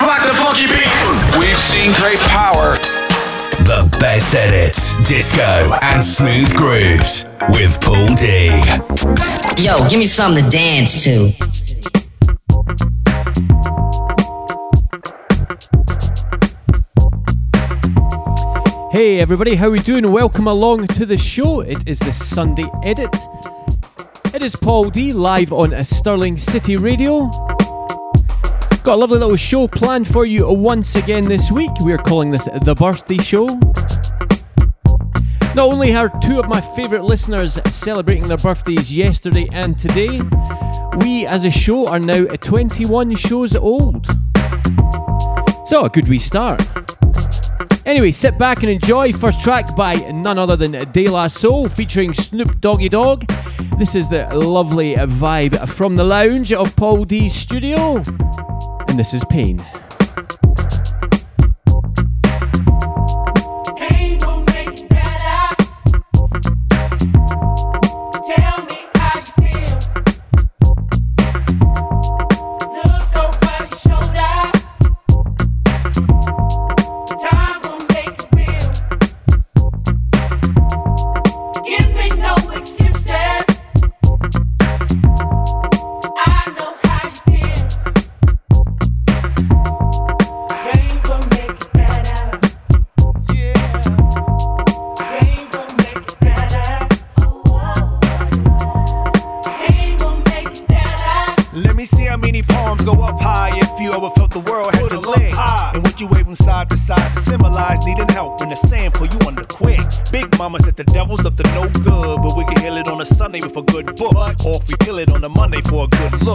Rock the funky beat. We've seen great power. The best edits, disco, and smooth grooves with Paul D. Yo, give me something to dance to. Hey everybody, how we doing? Welcome along to the show. It is the Sunday edit. It is Paul D live on a Stirling City Radio. Got a lovely little show planned for you once again this week. We're calling this the birthday show. Not only are two of my favourite listeners celebrating their birthdays yesterday and today, we as a show are now 21 shows old. So, a good wee start. Anyway, sit back and enjoy. First track by none other than De La Soul featuring Snoop Doggy Dogg. This is the lovely vibe from the lounge of Paul D's studio this is Pain.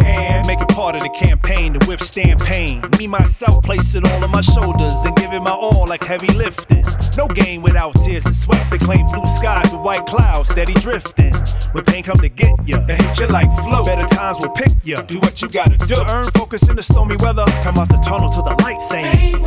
And make it part of the campaign to withstand Pain. Me, myself, place it all on my shoulders and give it my all like heavy lifting. No game without tears and sweat. They claim blue skies with white clouds steady drifting. When pain come to get ya, and hit you like flow. Better times will pick ya. Do what you gotta do. To earn focus in the stormy weather. Come out the tunnel to the light saying.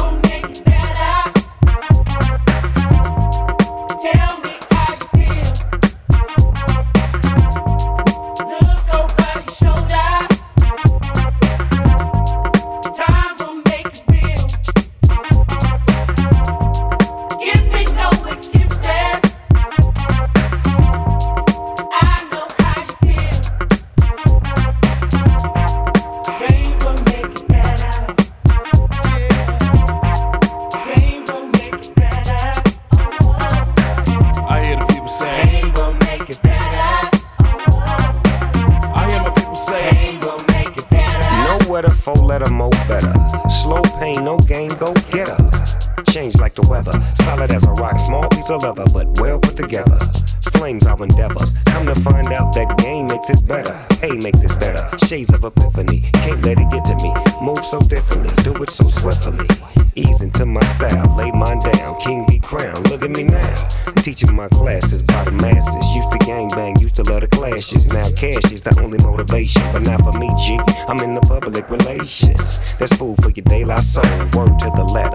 Shades of epiphany, can't let it get to me. Move so differently, do it so swiftly. Ease into my style, lay mine down. King be crowned, look at me now. Teaching my classes by the masses. Used to gang bang, used to love the clashes. Now cash is the only motivation, but not for me, G. I'm in the public relations. That's food for your daylight soul. Word to the left.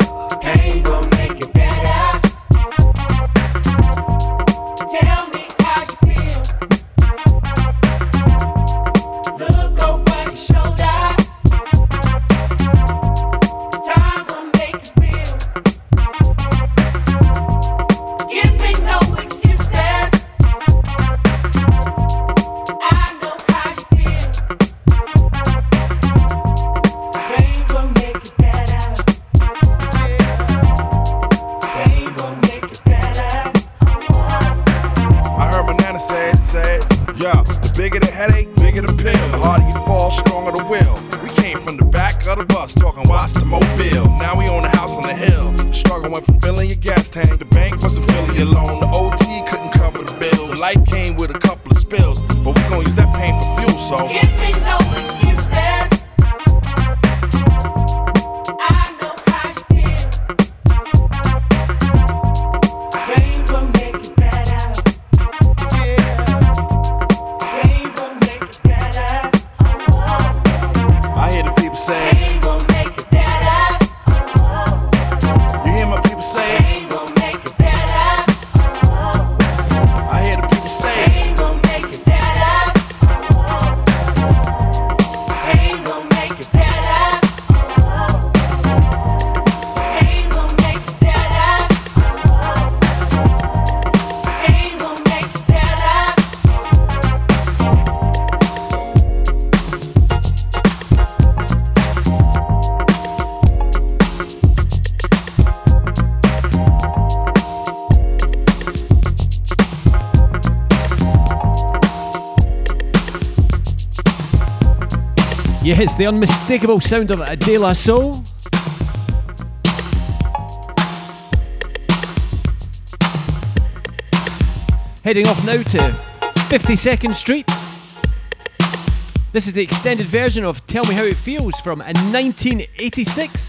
Yes, the unmistakable sound of De La Soul. Heading off now to 52nd Street. This is the extended version of Tell Me How It Feels from 1986.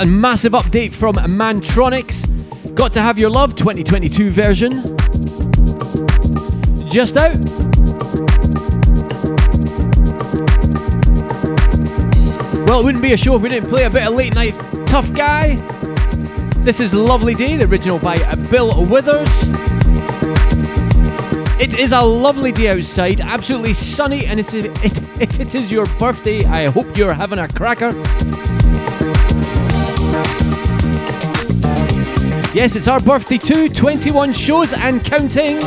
A massive update from Mantronix. Got to Have Your Love 2022 version. Just out. Well, it wouldn't be a show if we didn't play a bit of Late Nite Tuff Guy. This is Lovely Day, the original by Bill Withers. It is a lovely day outside, absolutely sunny, and it's, it, it is your birthday, I hope you're having a cracker. Yes, it's our birthday too, 21 shows and counting.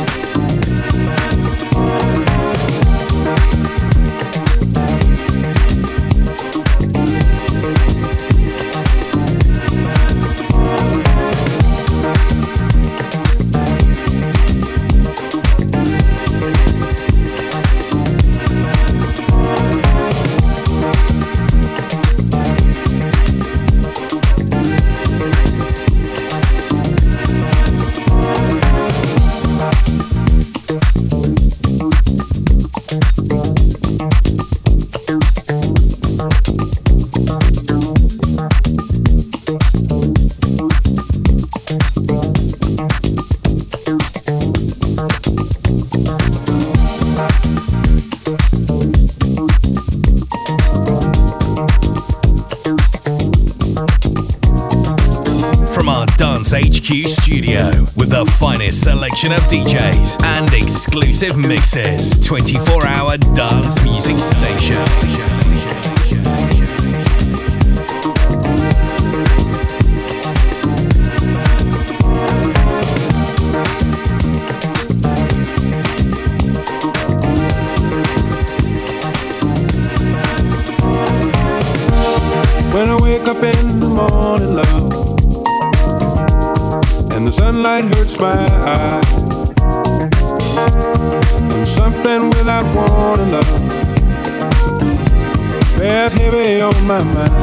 HQ studio with the finest selection of DJs and exclusive mixes. 24 hour dance music station. My and something without warning, love, bears heavy on my mind.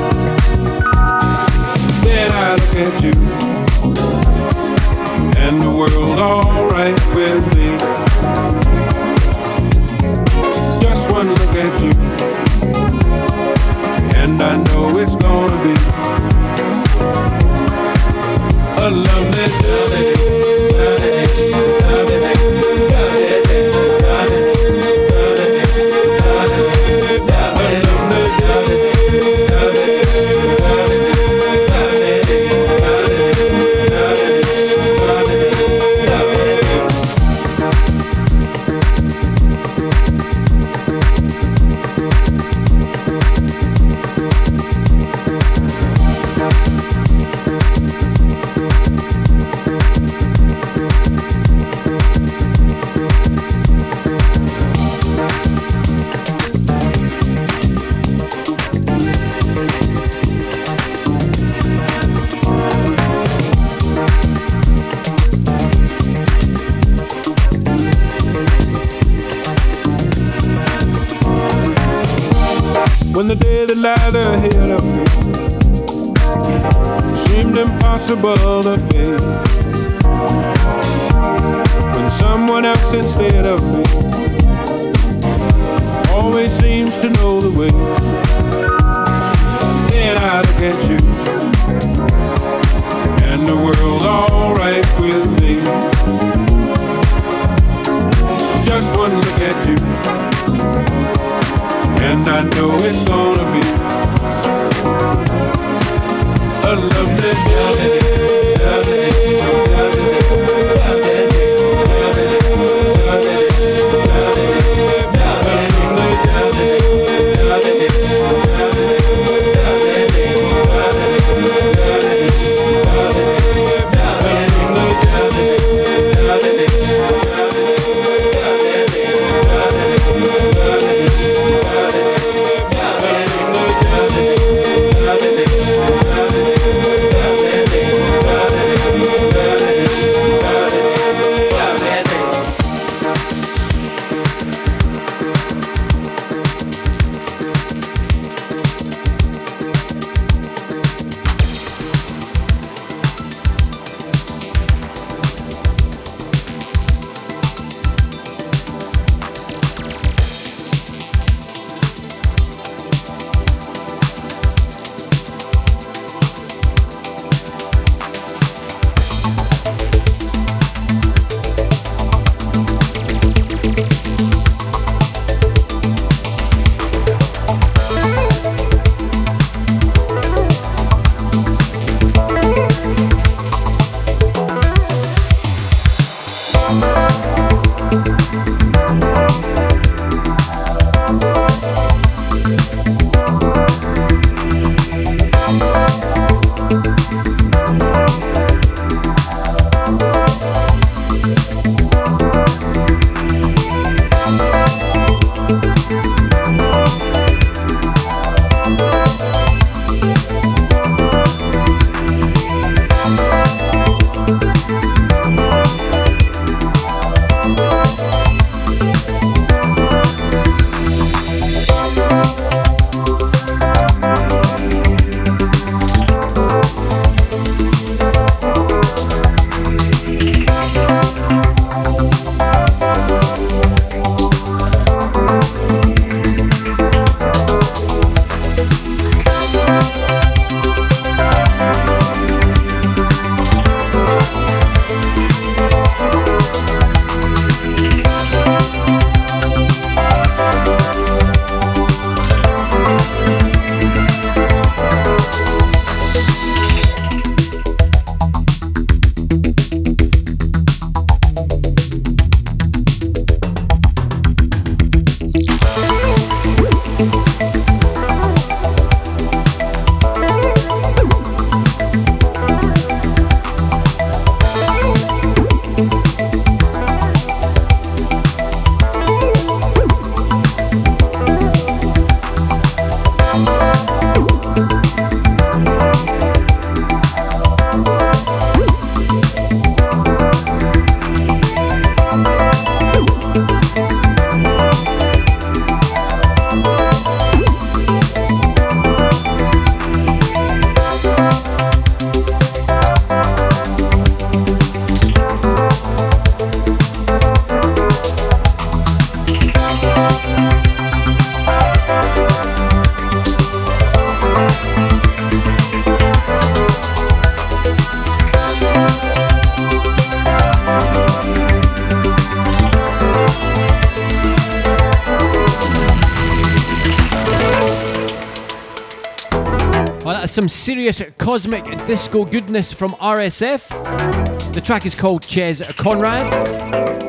some serious cosmic disco goodness from RSF. The track is called "Chez Konrad.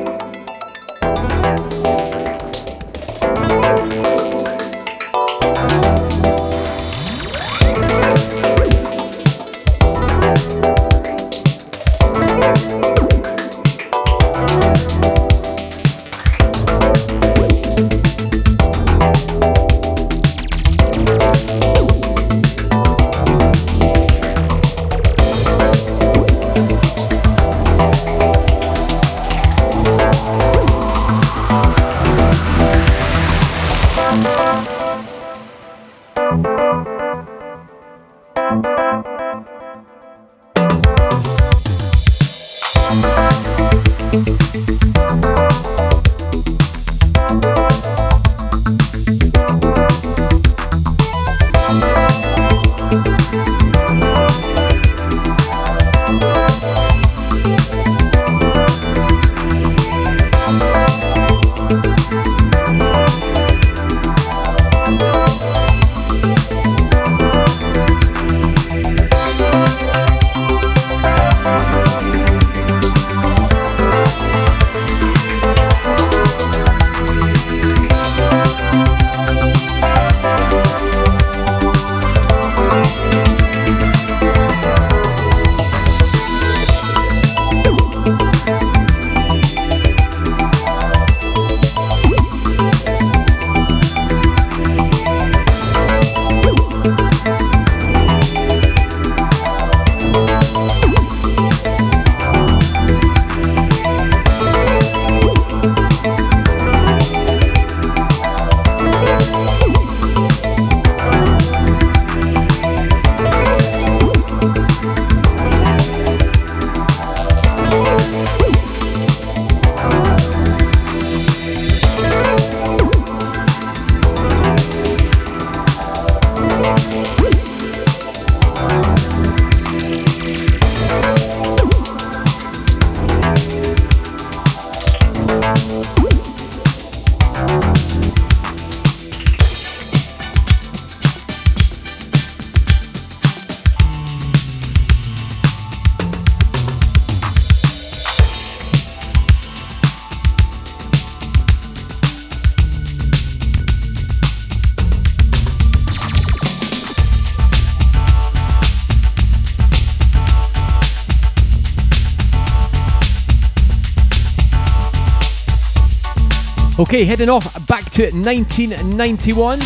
Okay, heading off back to 1991.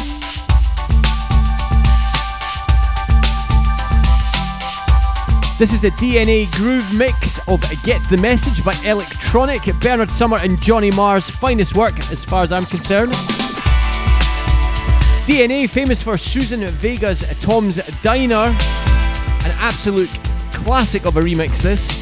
This is the DNA Groove mix of Get the Message by Electronic, Bernard Sumner and Johnny Marr's finest work as far as I'm concerned. DNA, famous for Susan Vega's Tom's Diner, an absolute classic of a remix this.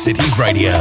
City Radio.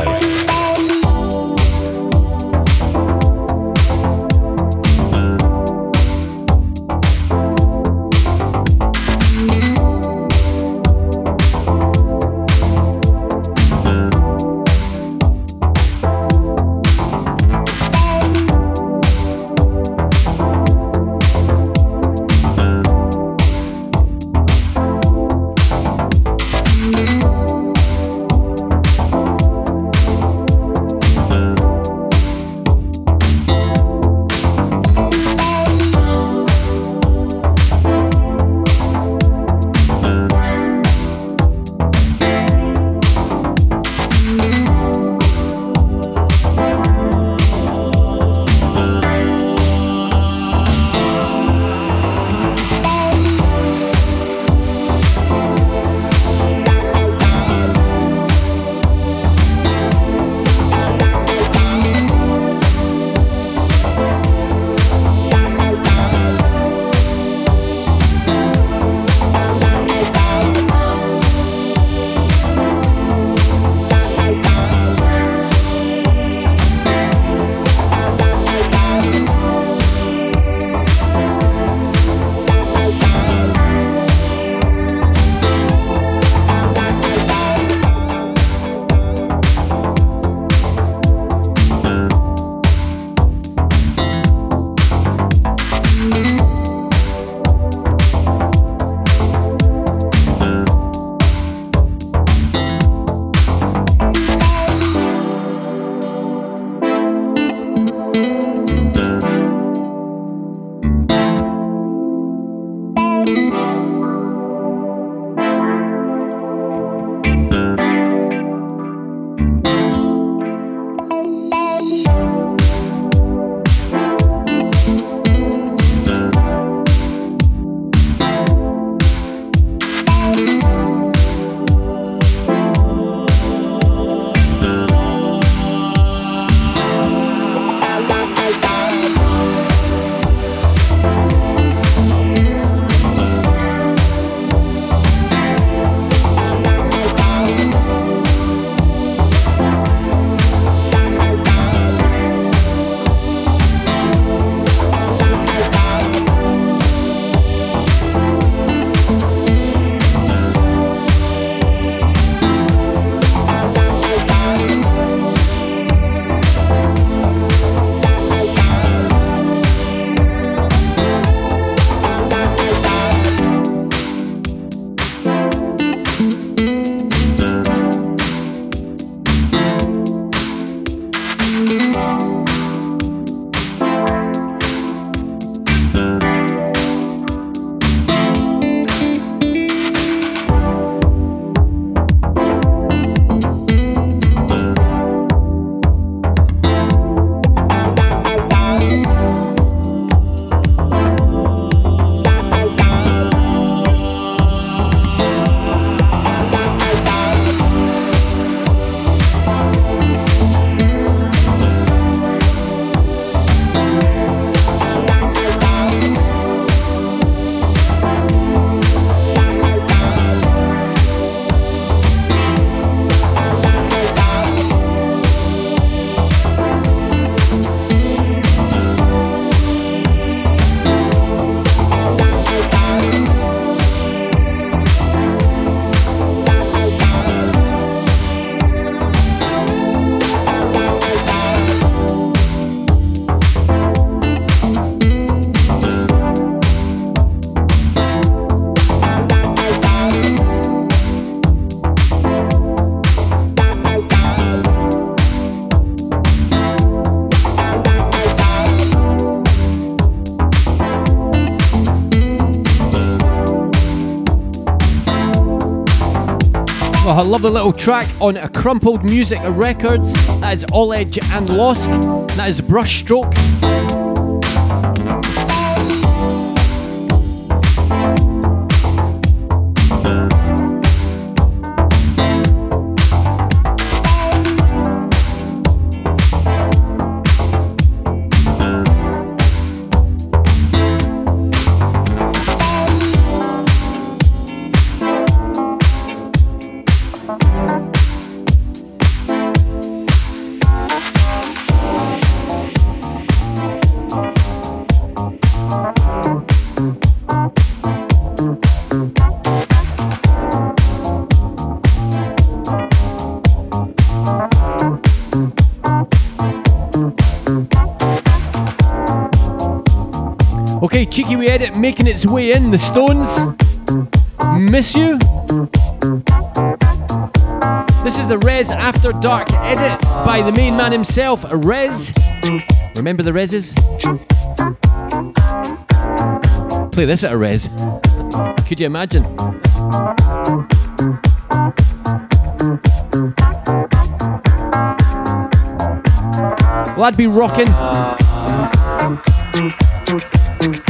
Oh, a lovely little track on a Crumpled Music Records. That is Olej and Losque. That is Brushstroke. Okay, Cheeky Wee Edit making its way in. The Stones. Miss you. This is the Rez After Dark edit by the main man himself, Rez. Remember the Rezes? Play this at a Rez. Could you imagine? Well, I'd be rocking. Mm-hmm.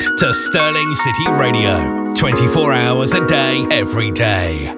To Stirling City Radio. 24 hours a day, every day.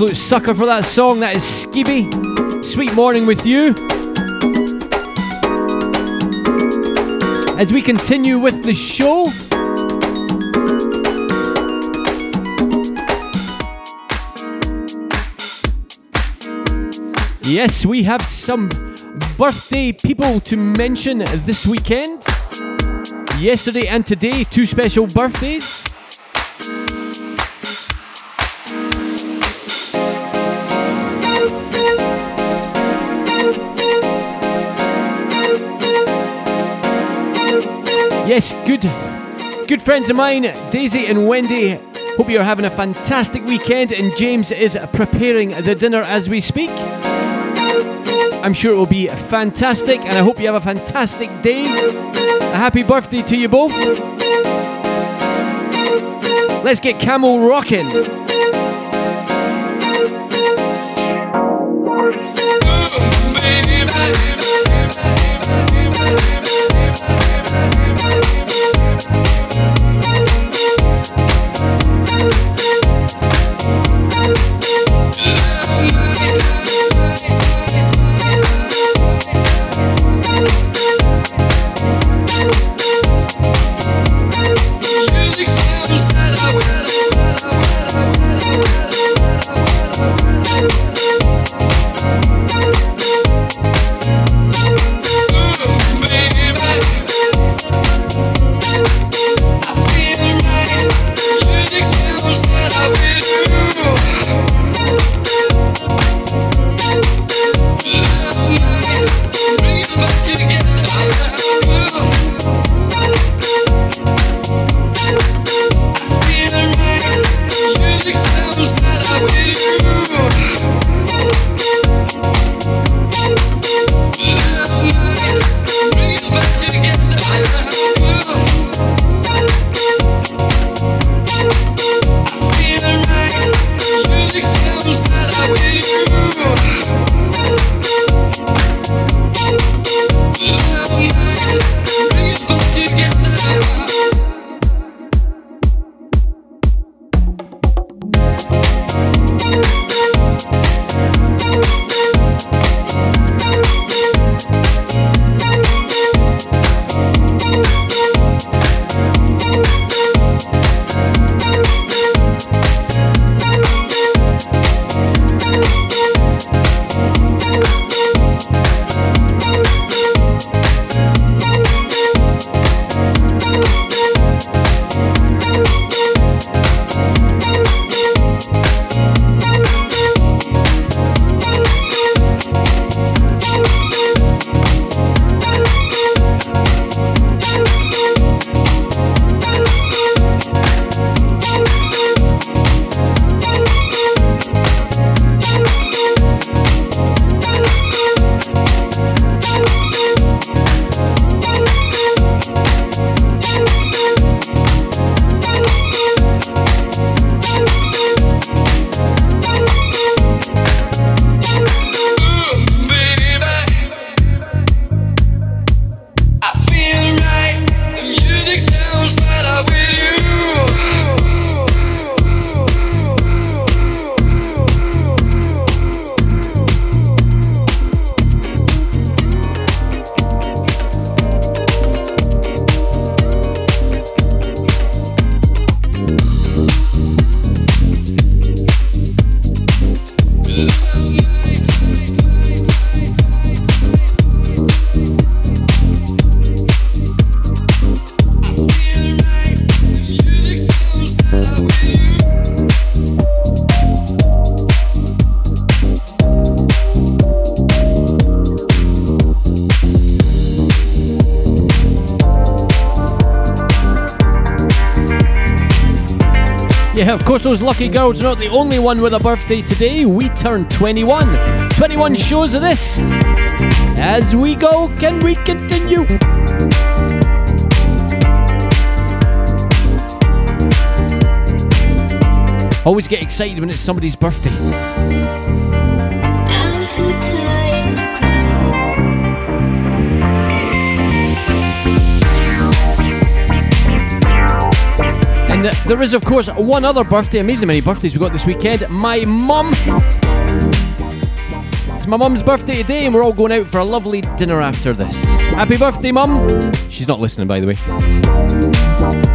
Absolute sucker for that song. That is Scibi. Sweet morning with you. As we continue with the show, Yes, we have some birthday people to mention this weekend. Yesterday and today, two special birthdays. Yes, good good friends of mine, Daisy and Wendy. Hope you're having a fantastic weekend and James is preparing the dinner as we speak. I'm sure it will be fantastic, and I hope you have a fantastic day. A happy birthday to you both. Let's get Camel rocking. Of course, those lucky girls are not the only one with a birthday today. We turn 21. 21 shows of this. As we go, can we continue? Always get excited when it's somebody's birthday. And There is, of course, one other birthday. Amazing many birthdays we got this weekend. My mum. It's my mum's birthday today, and we're all going out for a lovely dinner after this. Happy birthday, mum! She's not listening, by the way.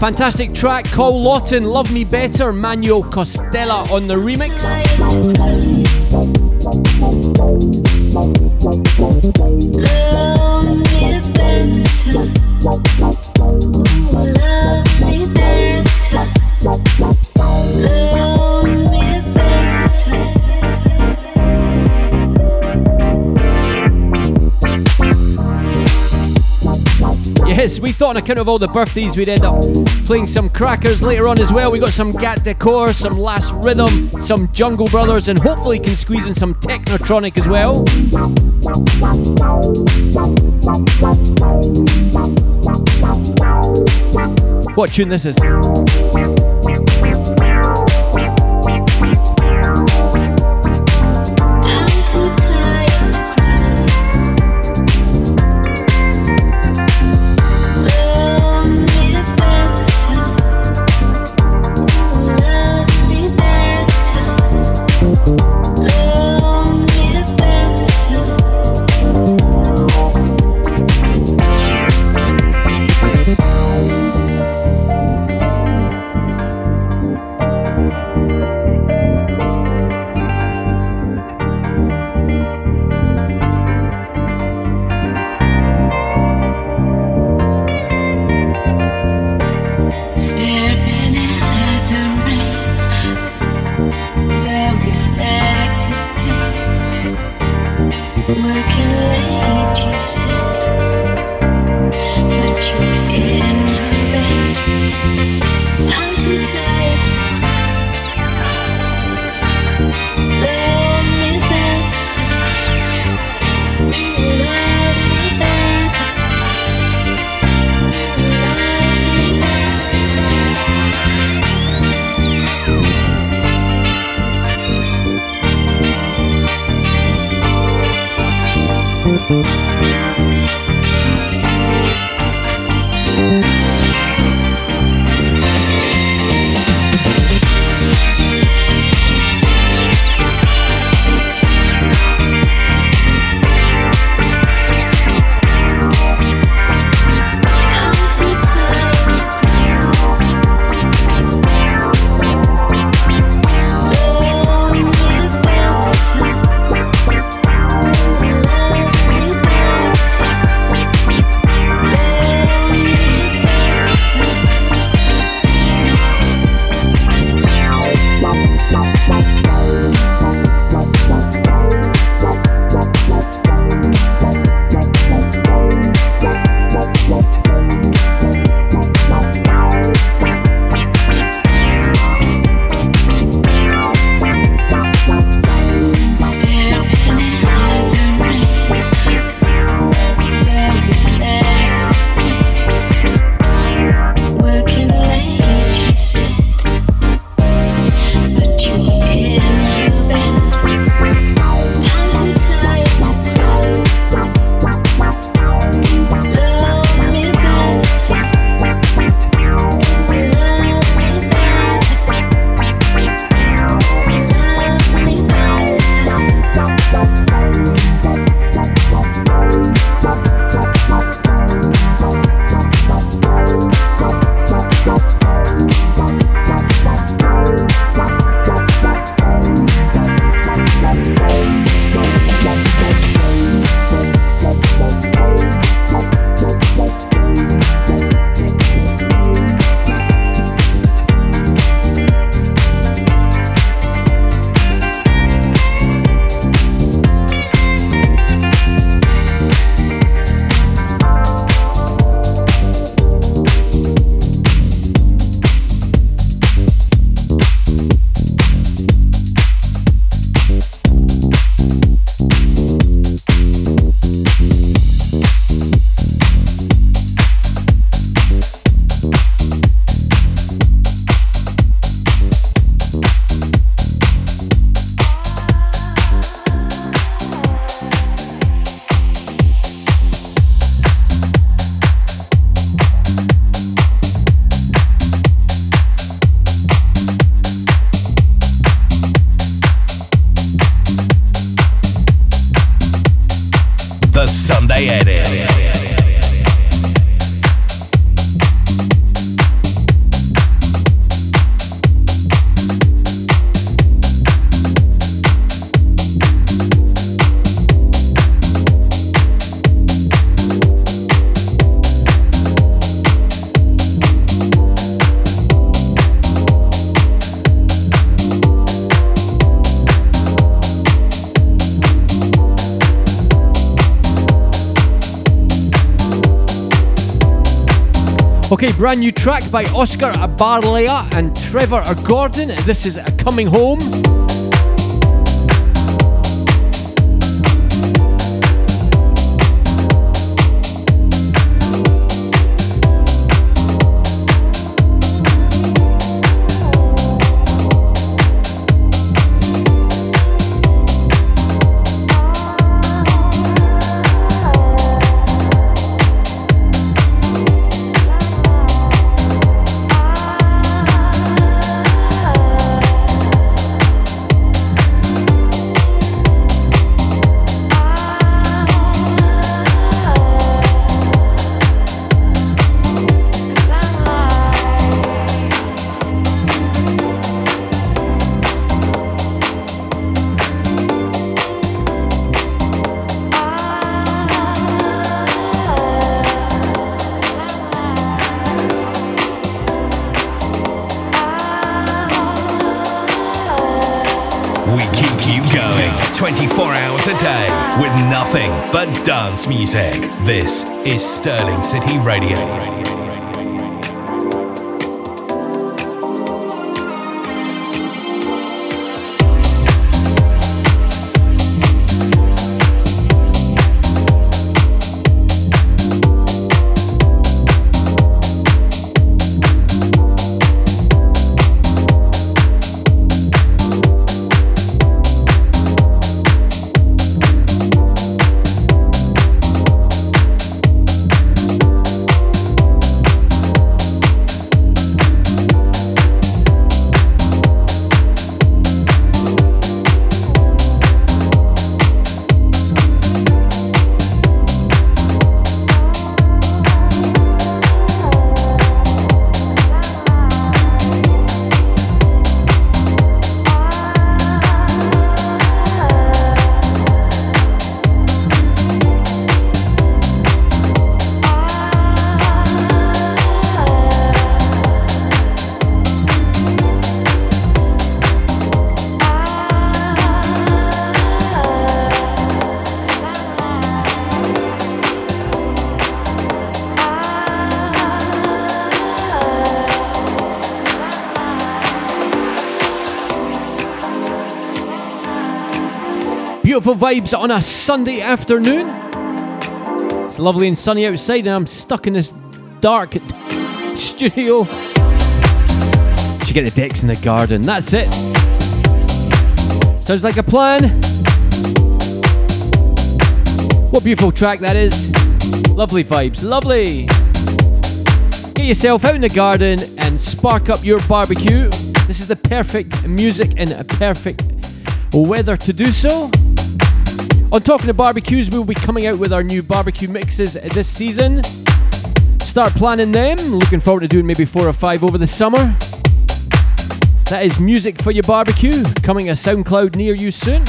Fantastic track, Col Lawton, Love Me Better, Manuel Costela on the remix. Yes, we thought on account of all the birthdays we'd end up playing some crackers later on as well. We got some Gat Décor, some Last Rhythm, some Jungle Brothers, and hopefully can squeeze in some Technotronic as well. What tune this is? Okay, brand new track by Oscar Barila and Trevor Gordon. This is Coming Home. Music. This is Stirling City Radio. Beautiful vibes on a Sunday afternoon. It's lovely and sunny outside, and I'm stuck in this dark studio. Should get the decks in the garden. That's it. Sounds like a plan. What beautiful track that is. Lovely vibes, lovely. Get yourself out in the garden and spark up your barbecue. This is the perfect music and a perfect weather to do so. On talking to barbecues, we'll be coming out with our new barbecue mixes this season. Start planning them. Looking forward to doing maybe four or five over the summer. That is music for your barbecue, coming a SoundCloud near you soon.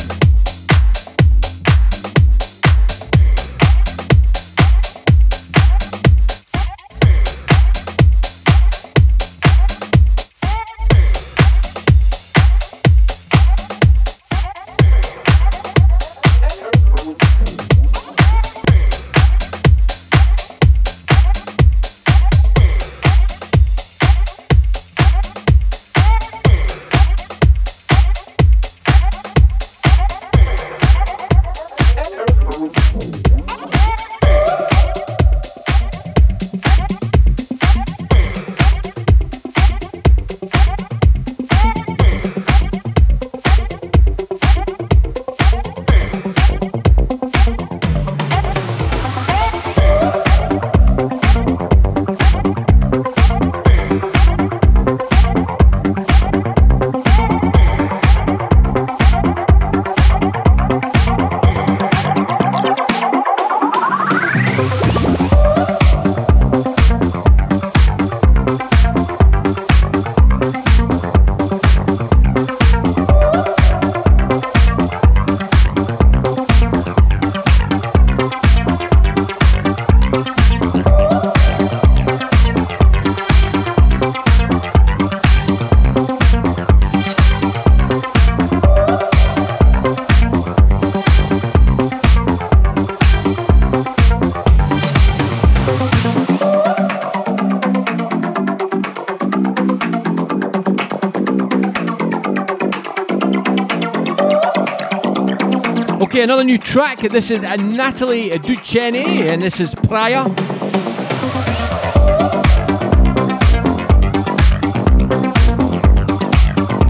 Another new track. This is uh, Nathalie Duchene, and this is Praia.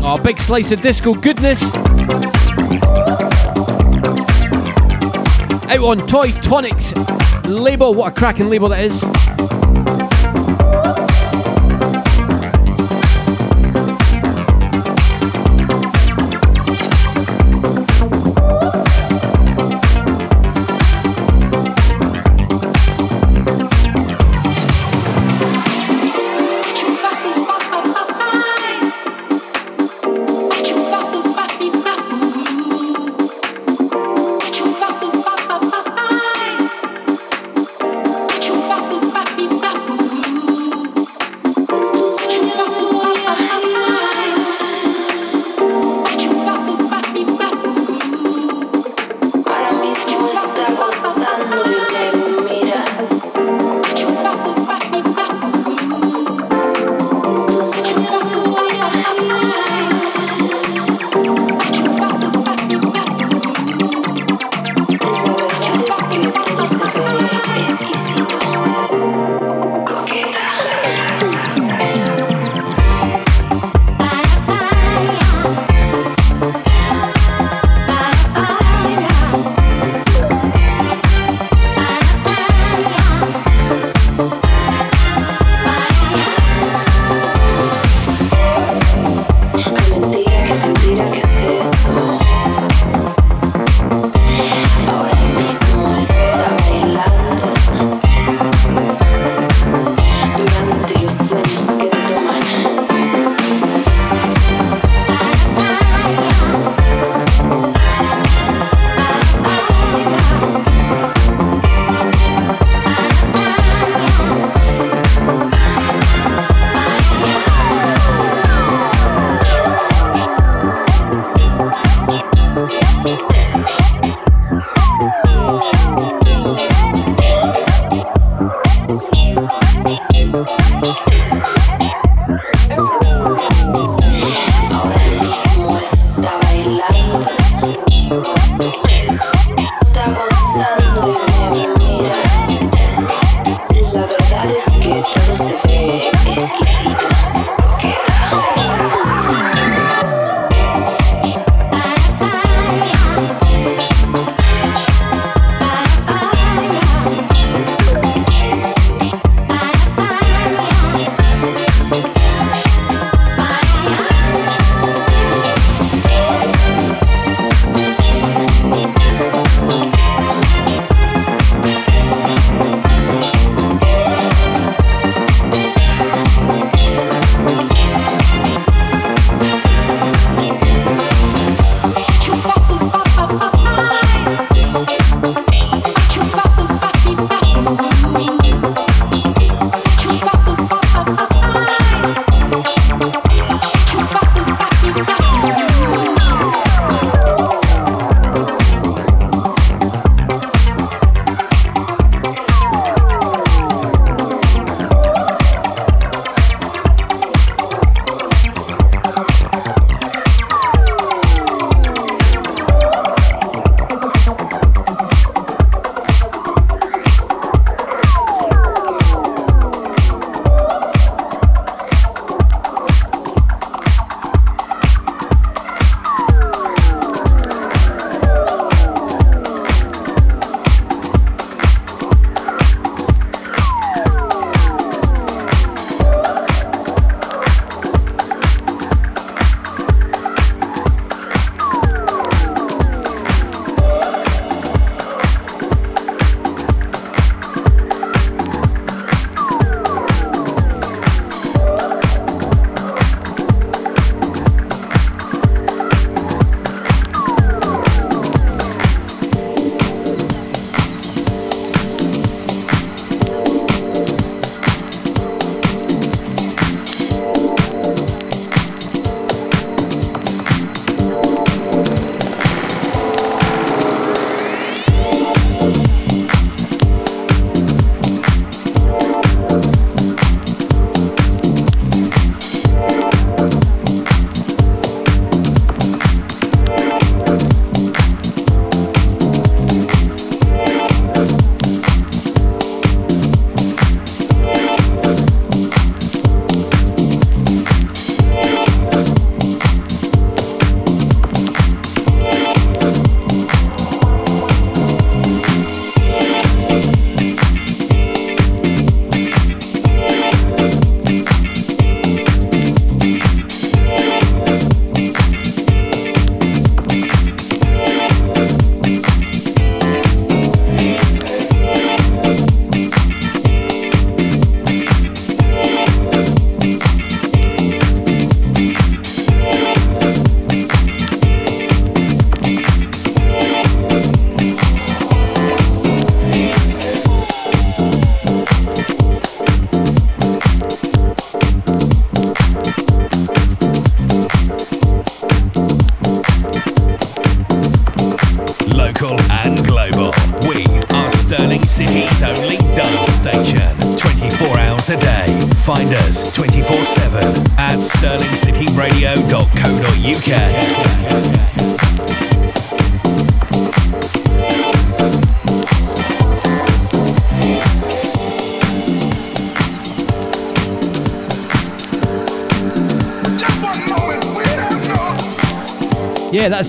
Oh, big slice of disco goodness. Out on Toy Tonics label. What a cracking label that is.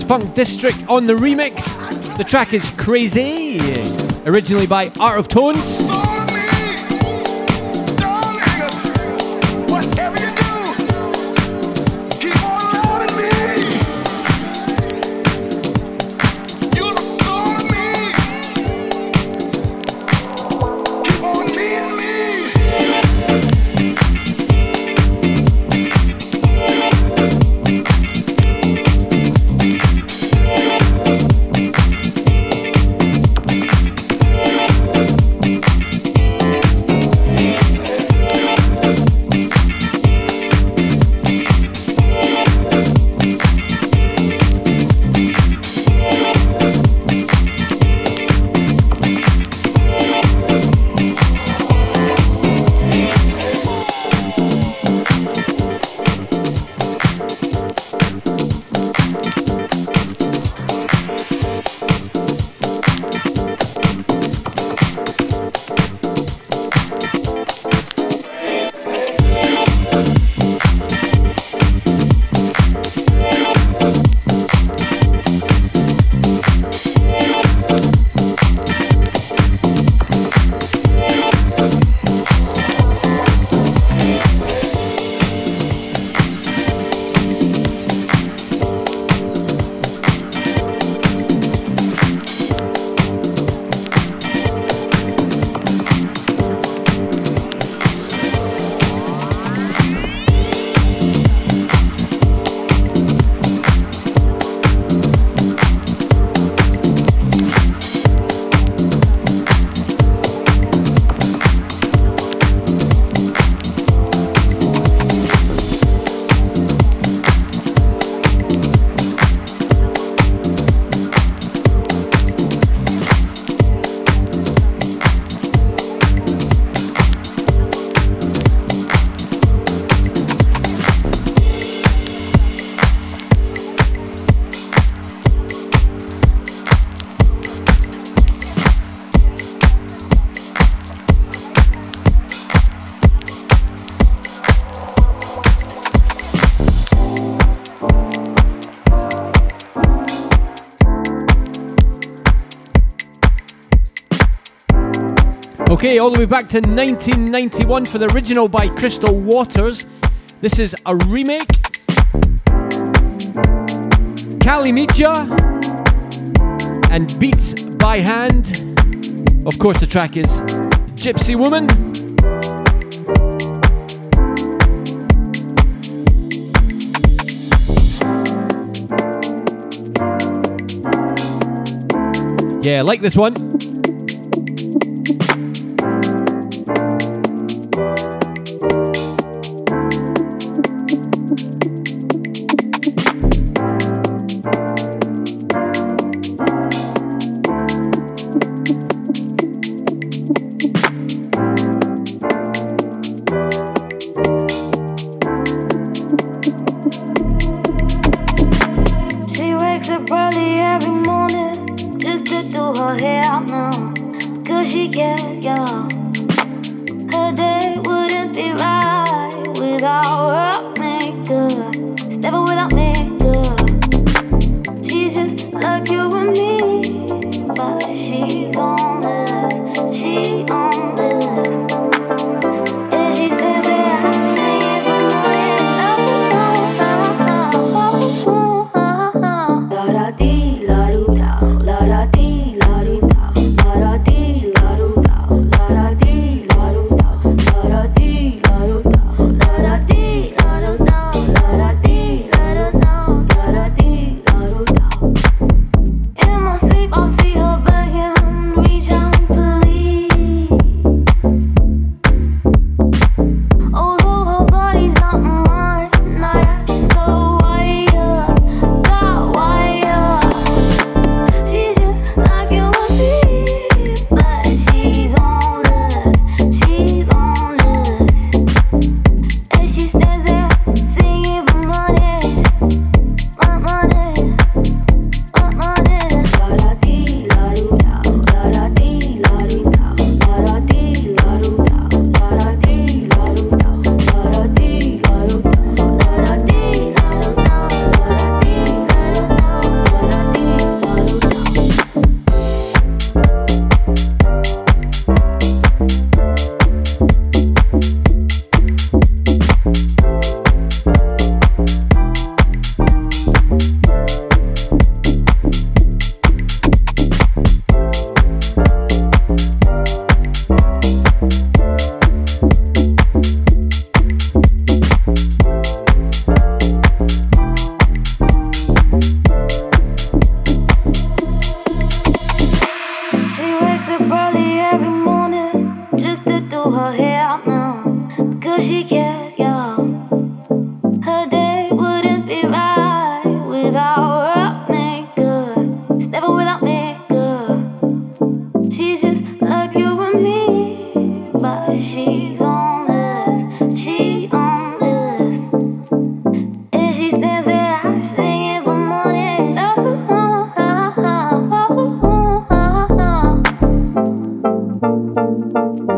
Funk District on the remix. The track is Crazy, originally by Art of Tones. Okay, all the way back to 1991 for the original by Crystal Waters. This is a remake. Kali Mija and Beats by Hand. Of course, the track is Gypsy Woman. Yeah, like this one. Música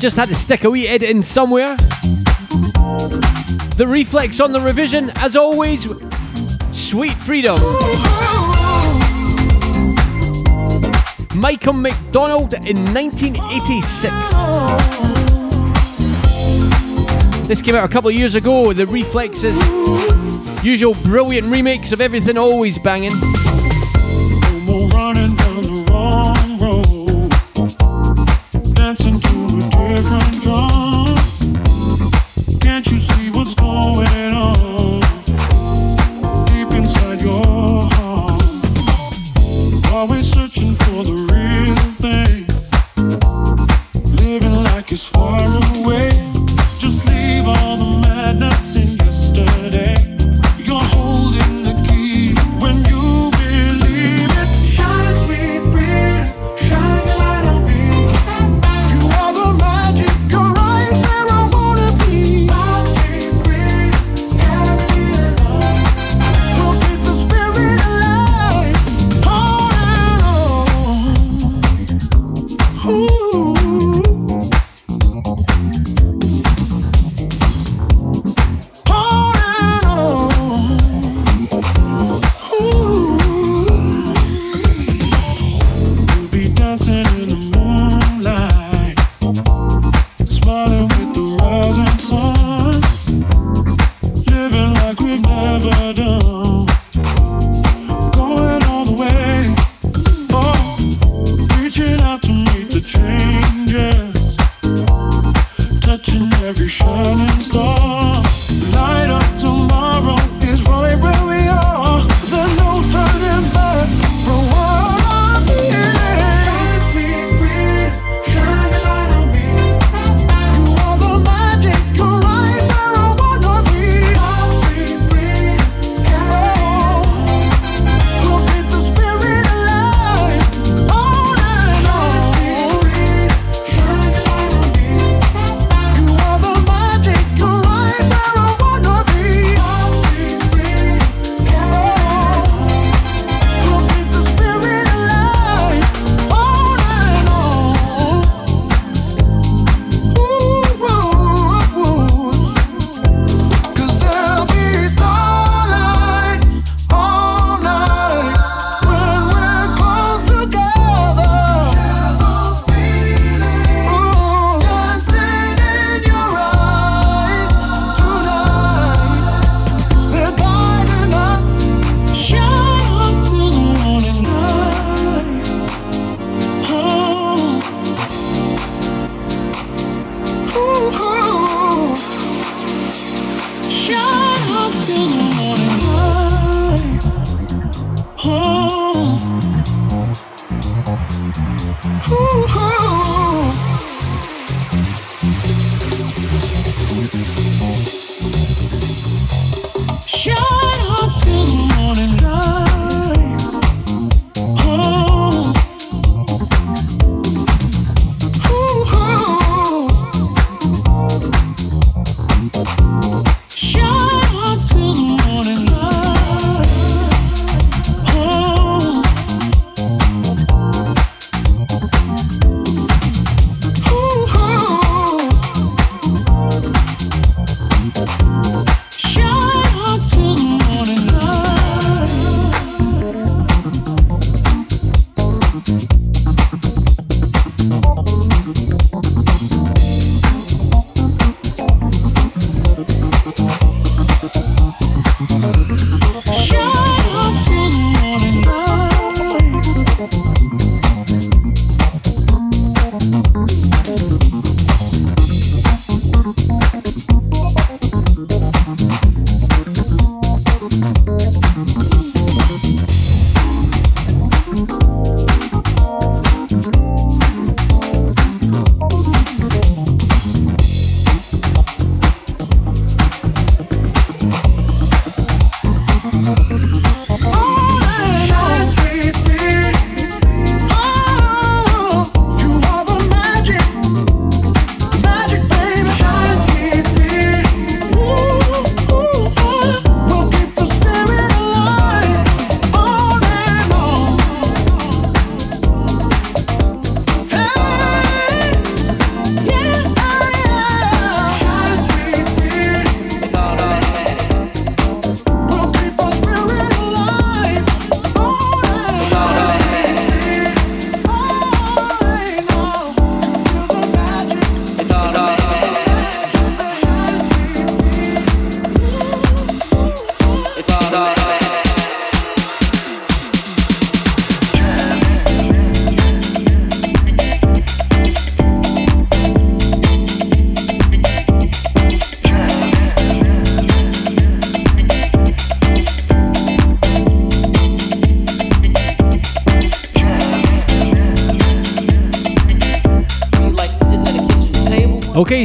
just had to stick a wee edit in somewhere. The reflex on the revision, as always, Sweet Freedom. Michael McDonald in 1986. This came out a couple of years ago. The Reflexes, usual brilliant remakes of everything always banging.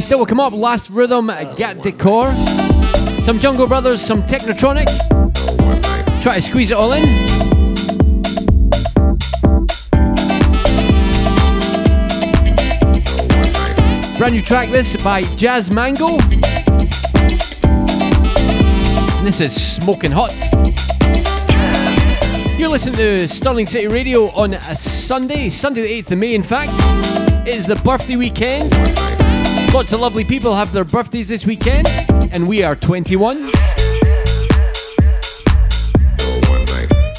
Still will come up. Last rhythm, uh, Gat Décor. Some Jungle Brothers, some Technotronic. Try to squeeze it all in. Brand new track this by Jazz Mango. And this is Smoking Hot. You're listening to Stirling City Radio on a Sunday, Sunday the 8th of May, in fact. It is the birthday weekend. Lots of lovely people have their birthdays this weekend, and we are 21.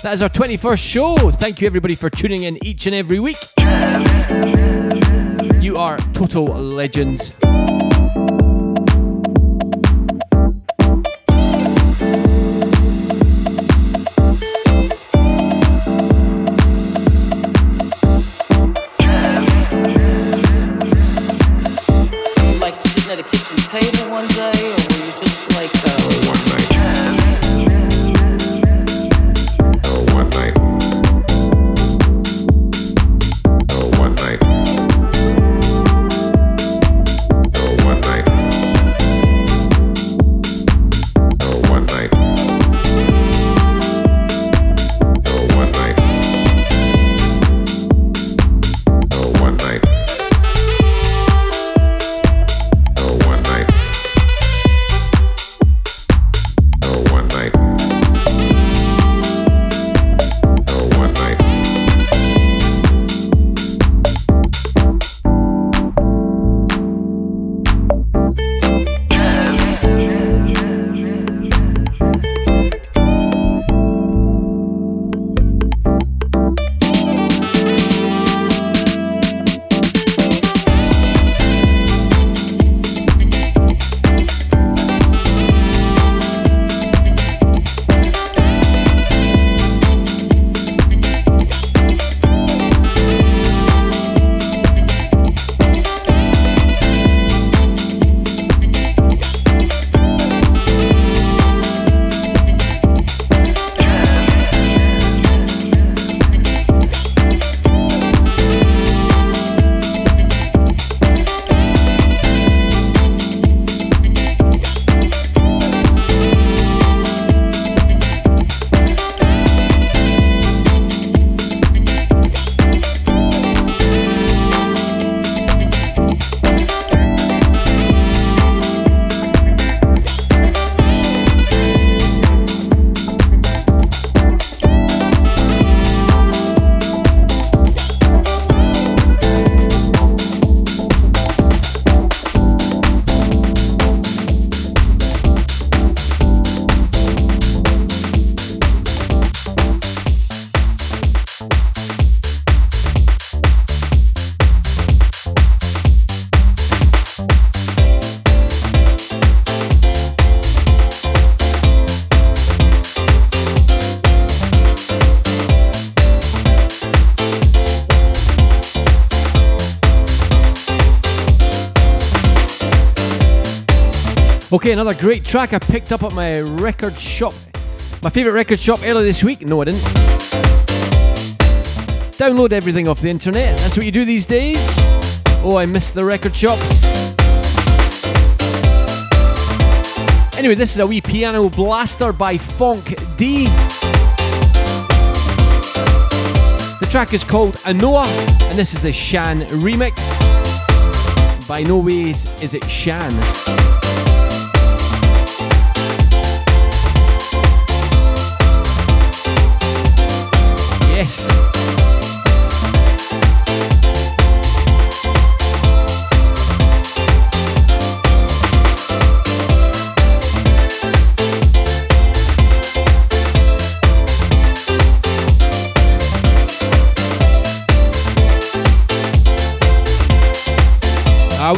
That is our 21st show. Thank you, everybody, for tuning in each and every week. You are total legends. Okay, another great track I picked up at my record shop. My favourite record shop earlier this week. No, I didn't. Download everything off the internet. That's what you do these days. Oh, I miss the record shops. Anyway, this is a wee piano blaster by Phonk D. The track is called Anoa, and this is the Shan remix. By no ways is it Shan.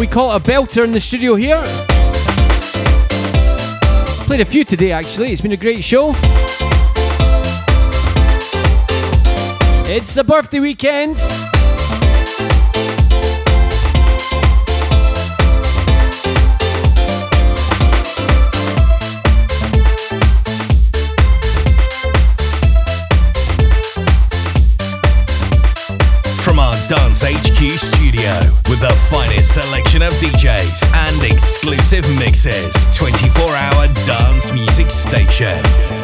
It a belter in the studio here. Played a few today actually, it's been a great show. It's a birthday weekend. From our Dance HQ studio with the finest selection of DJs and exclusive mixes. 24 hour dance music station.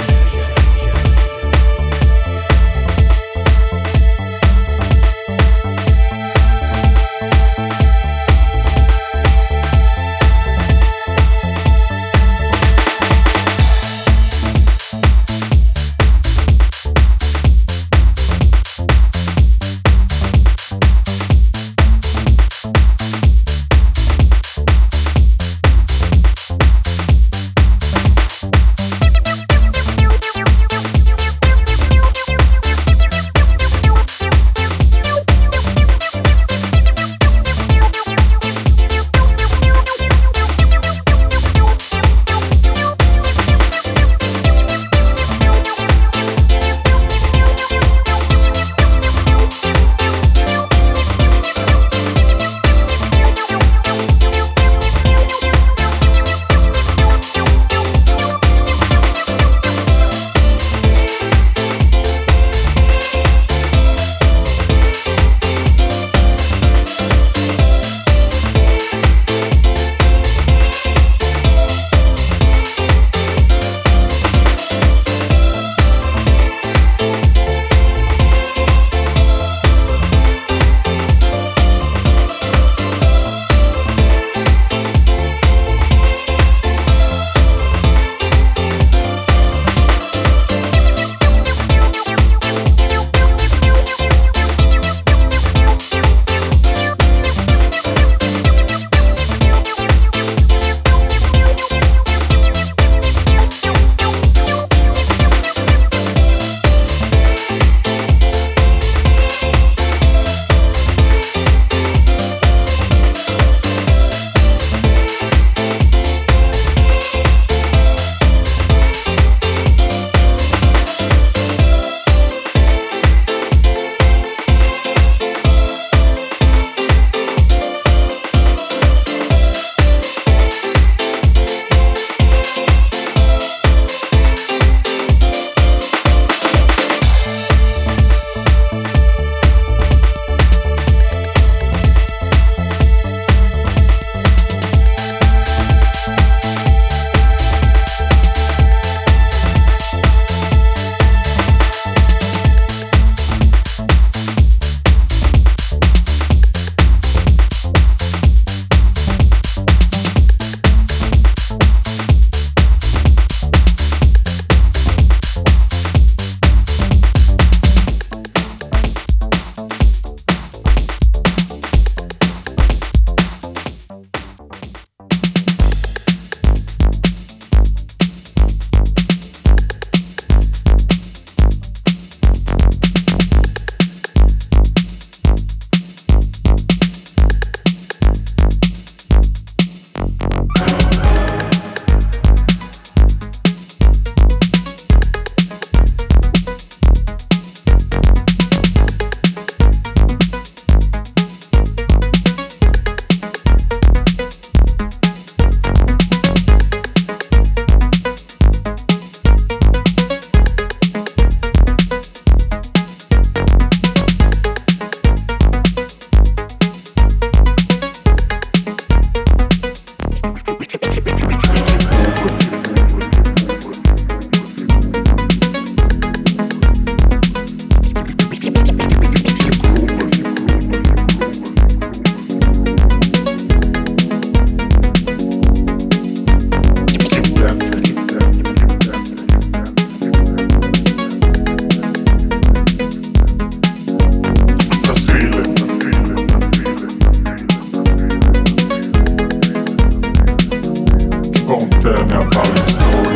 All is no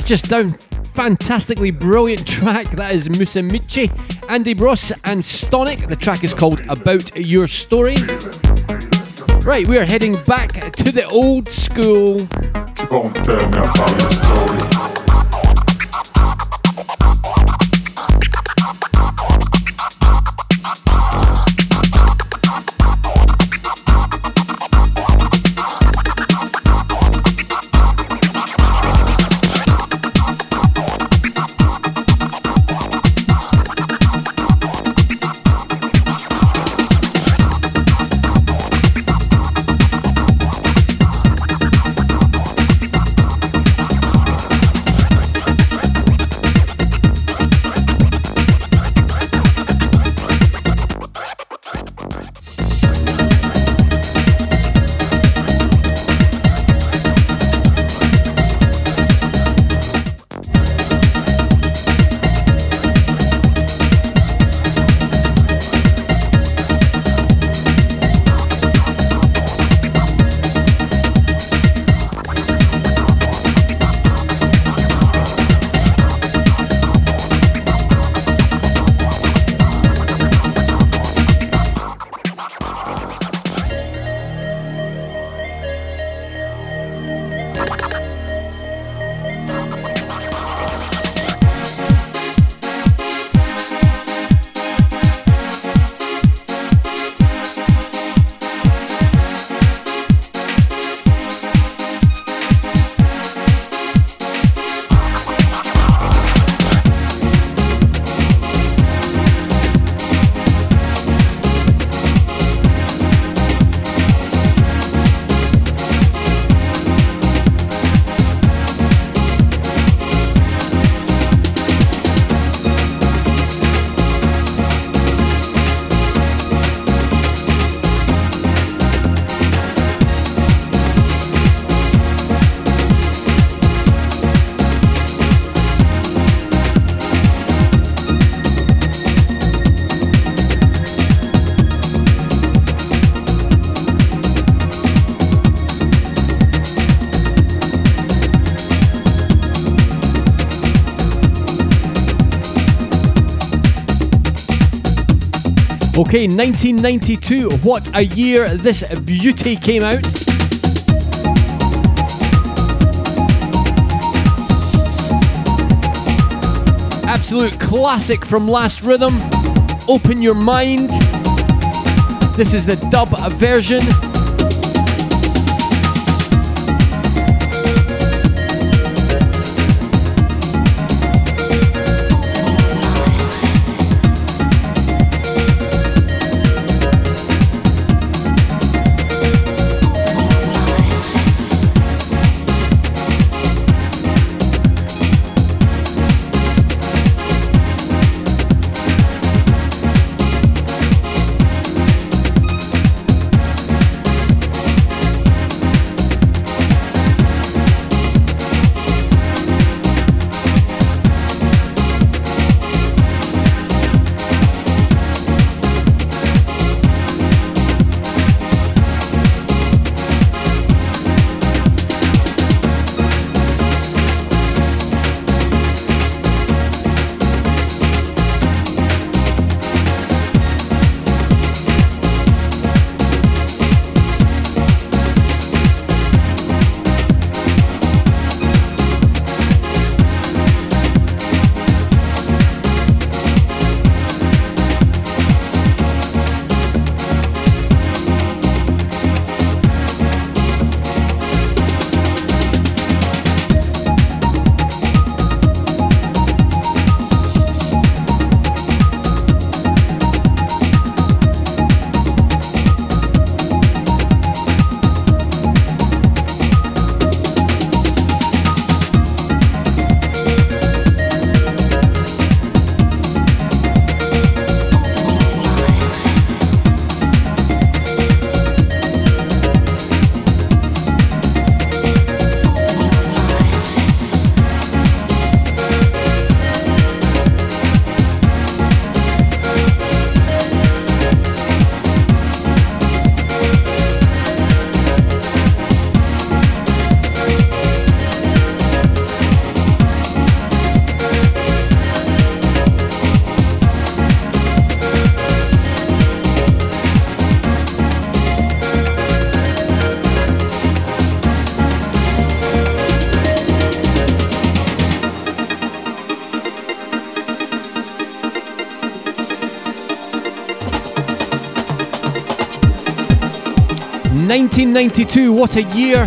that's just down fantastically brilliant track. That is Musumeci, Andy Bros, and Stonic. The track is called About Your Story. Right, we are heading back to the old school. Okay, 1992. What a year this beauty came out. Absolute classic from Last Rhythm. Open Your Mind. This is the dub version. 1992, what a year.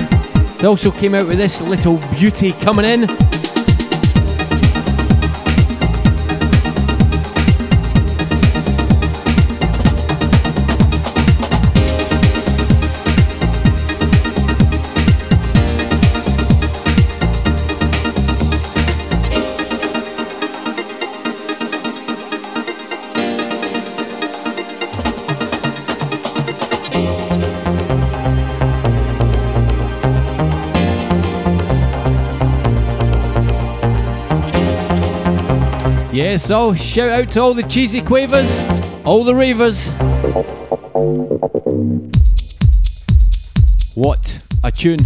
They also came out with this little beauty coming in. Yes, so shout out to all the cheesy quavers, all the ravers. What a tune.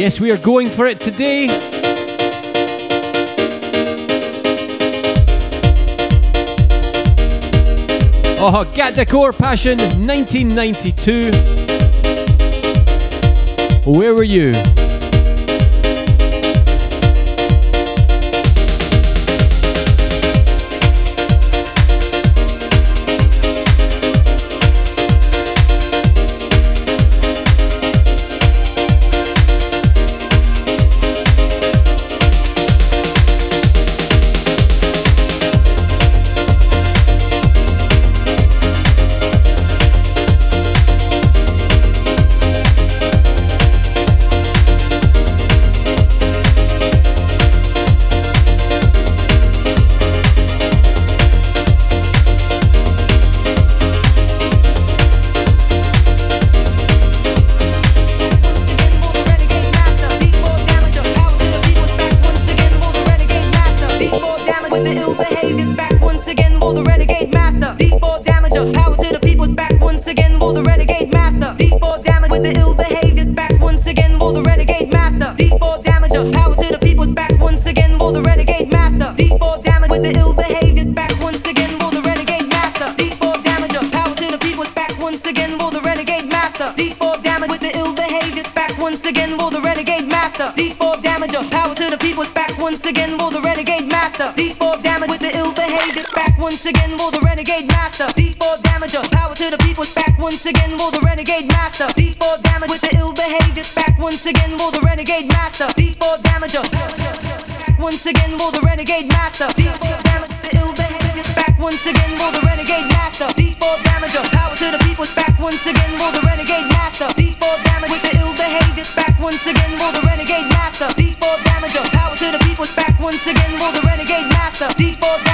We are going for it today. Oh, Gat Décor Passion 1992. Where were you? Again for the renegade master. D4 damage with the ill behavior, back once again for the renegade master. D4 damager, power to the people, back once again for the renegade master. D4 damage with the ill behavior, back once again for the renegade master. D4 damager, back once again for the master. D4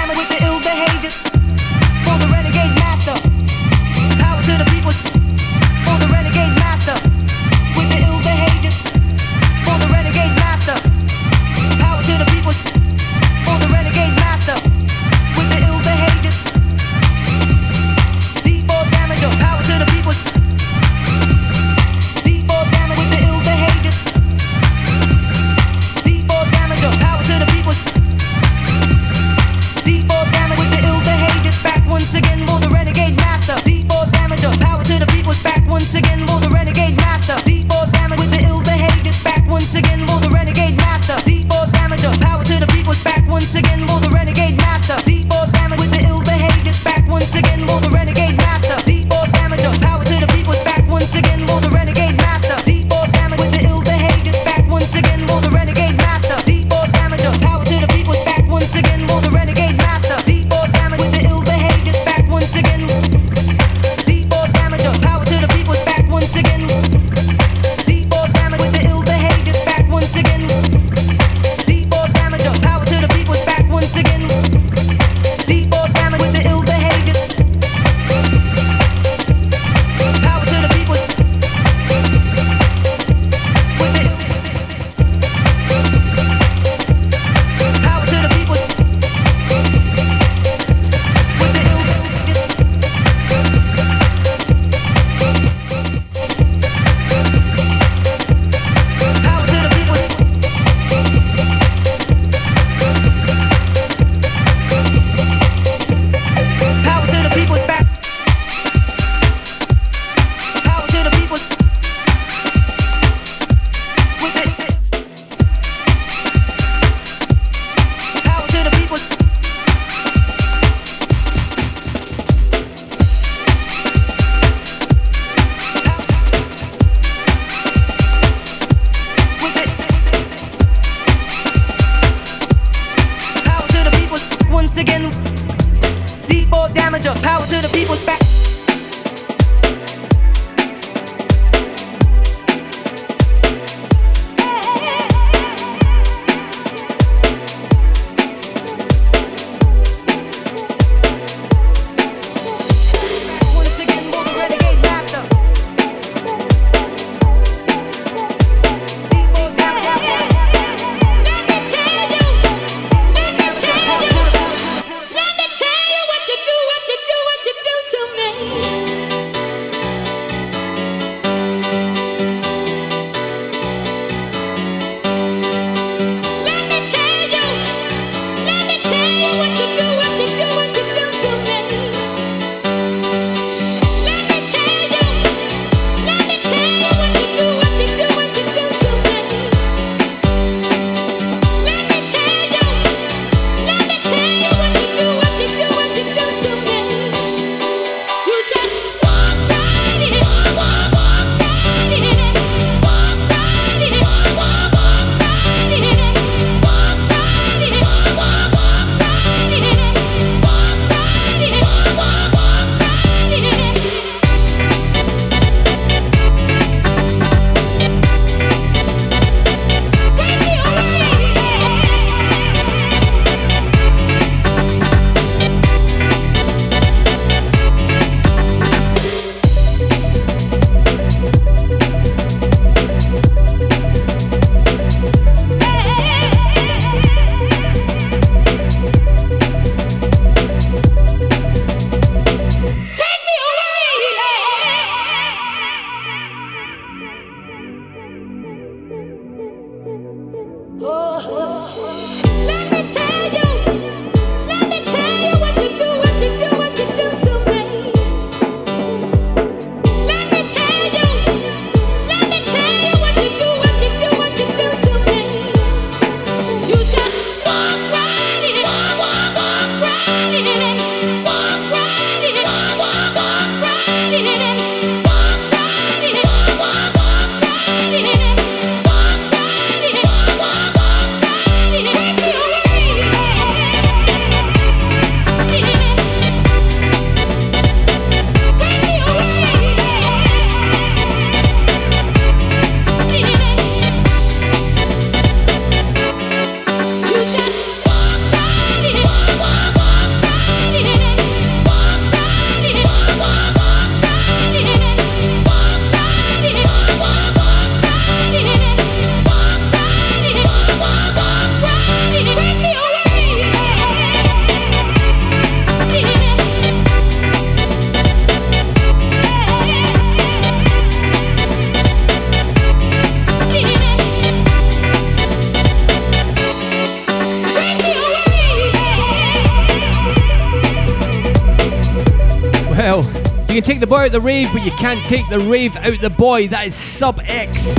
take the boy out the rave, but you can't take the rave out the boy. That is Sub X.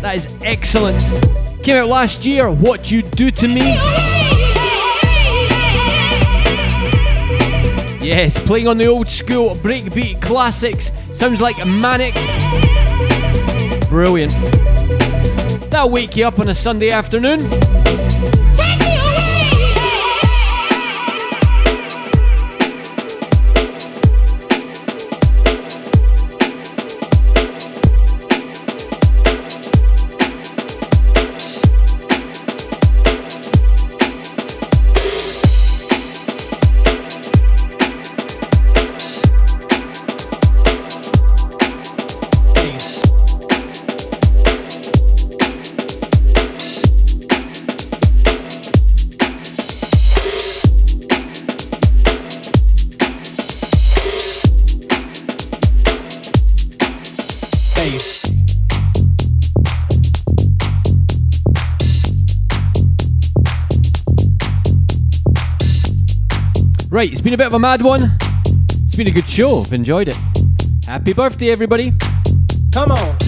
That is excellent. Came out last year, What You Do To Me. Yes, playing on the old school breakbeat classics. Sounds like manic. Brilliant. That'll wake you up on a Sunday afternoon. Right, it's been a bit of a mad one. It's been a good show. I've enjoyed it. Happy birthday, everybody. Come on.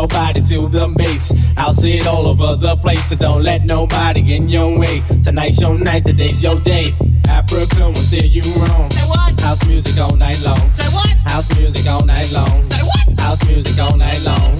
your body to the base. I'll see it all over the place, so don't let nobody in your way. Tonight's your night, today's your day. Africa will steer you wrong. Say what? House music all night long. Say what? House music all night long. Say what? House music all night long.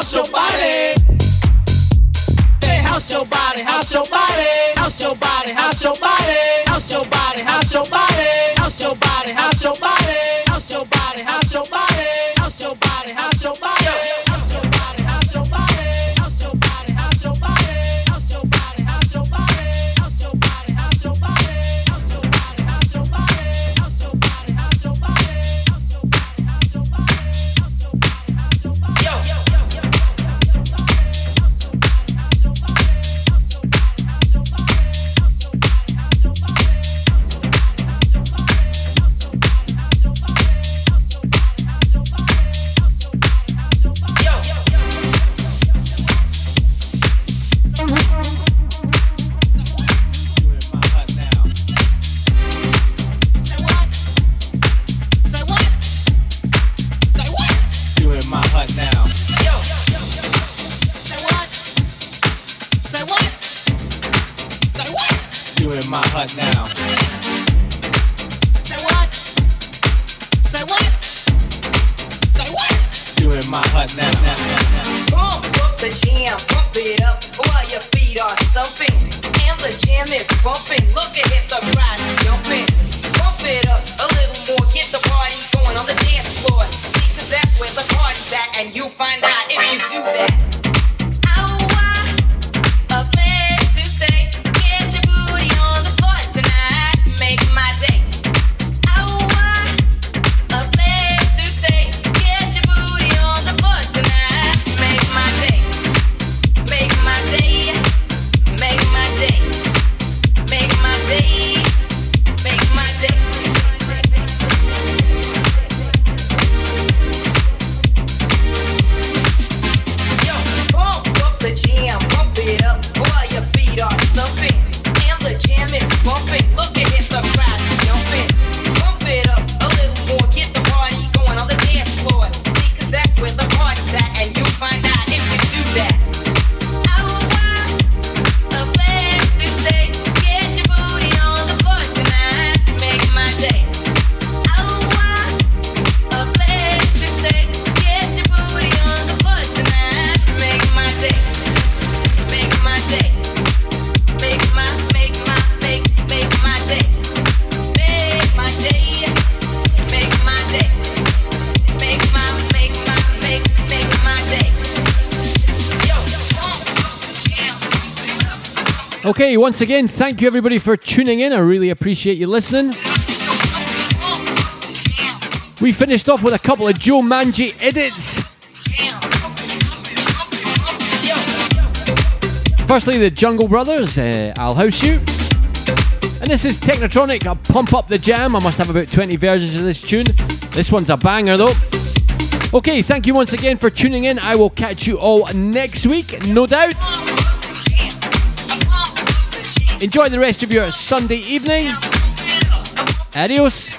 house your body. Hey, house your body, house your body, house your body, house your body, house your body, house your body. Once again, thank you everybody for tuning in. I really appreciate you listening. We finished off with a couple of Jo Manji edits. Firstly, the Jungle Brothers, uh, I'll House You. And this is Technotronic, I'll Pump Up the Jam. I must have about 20 versions of this tune. This one's a banger though. Okay, thank you once again for tuning in. I will catch you all next week, no doubt. Enjoy the rest of your Sunday evening. Adios.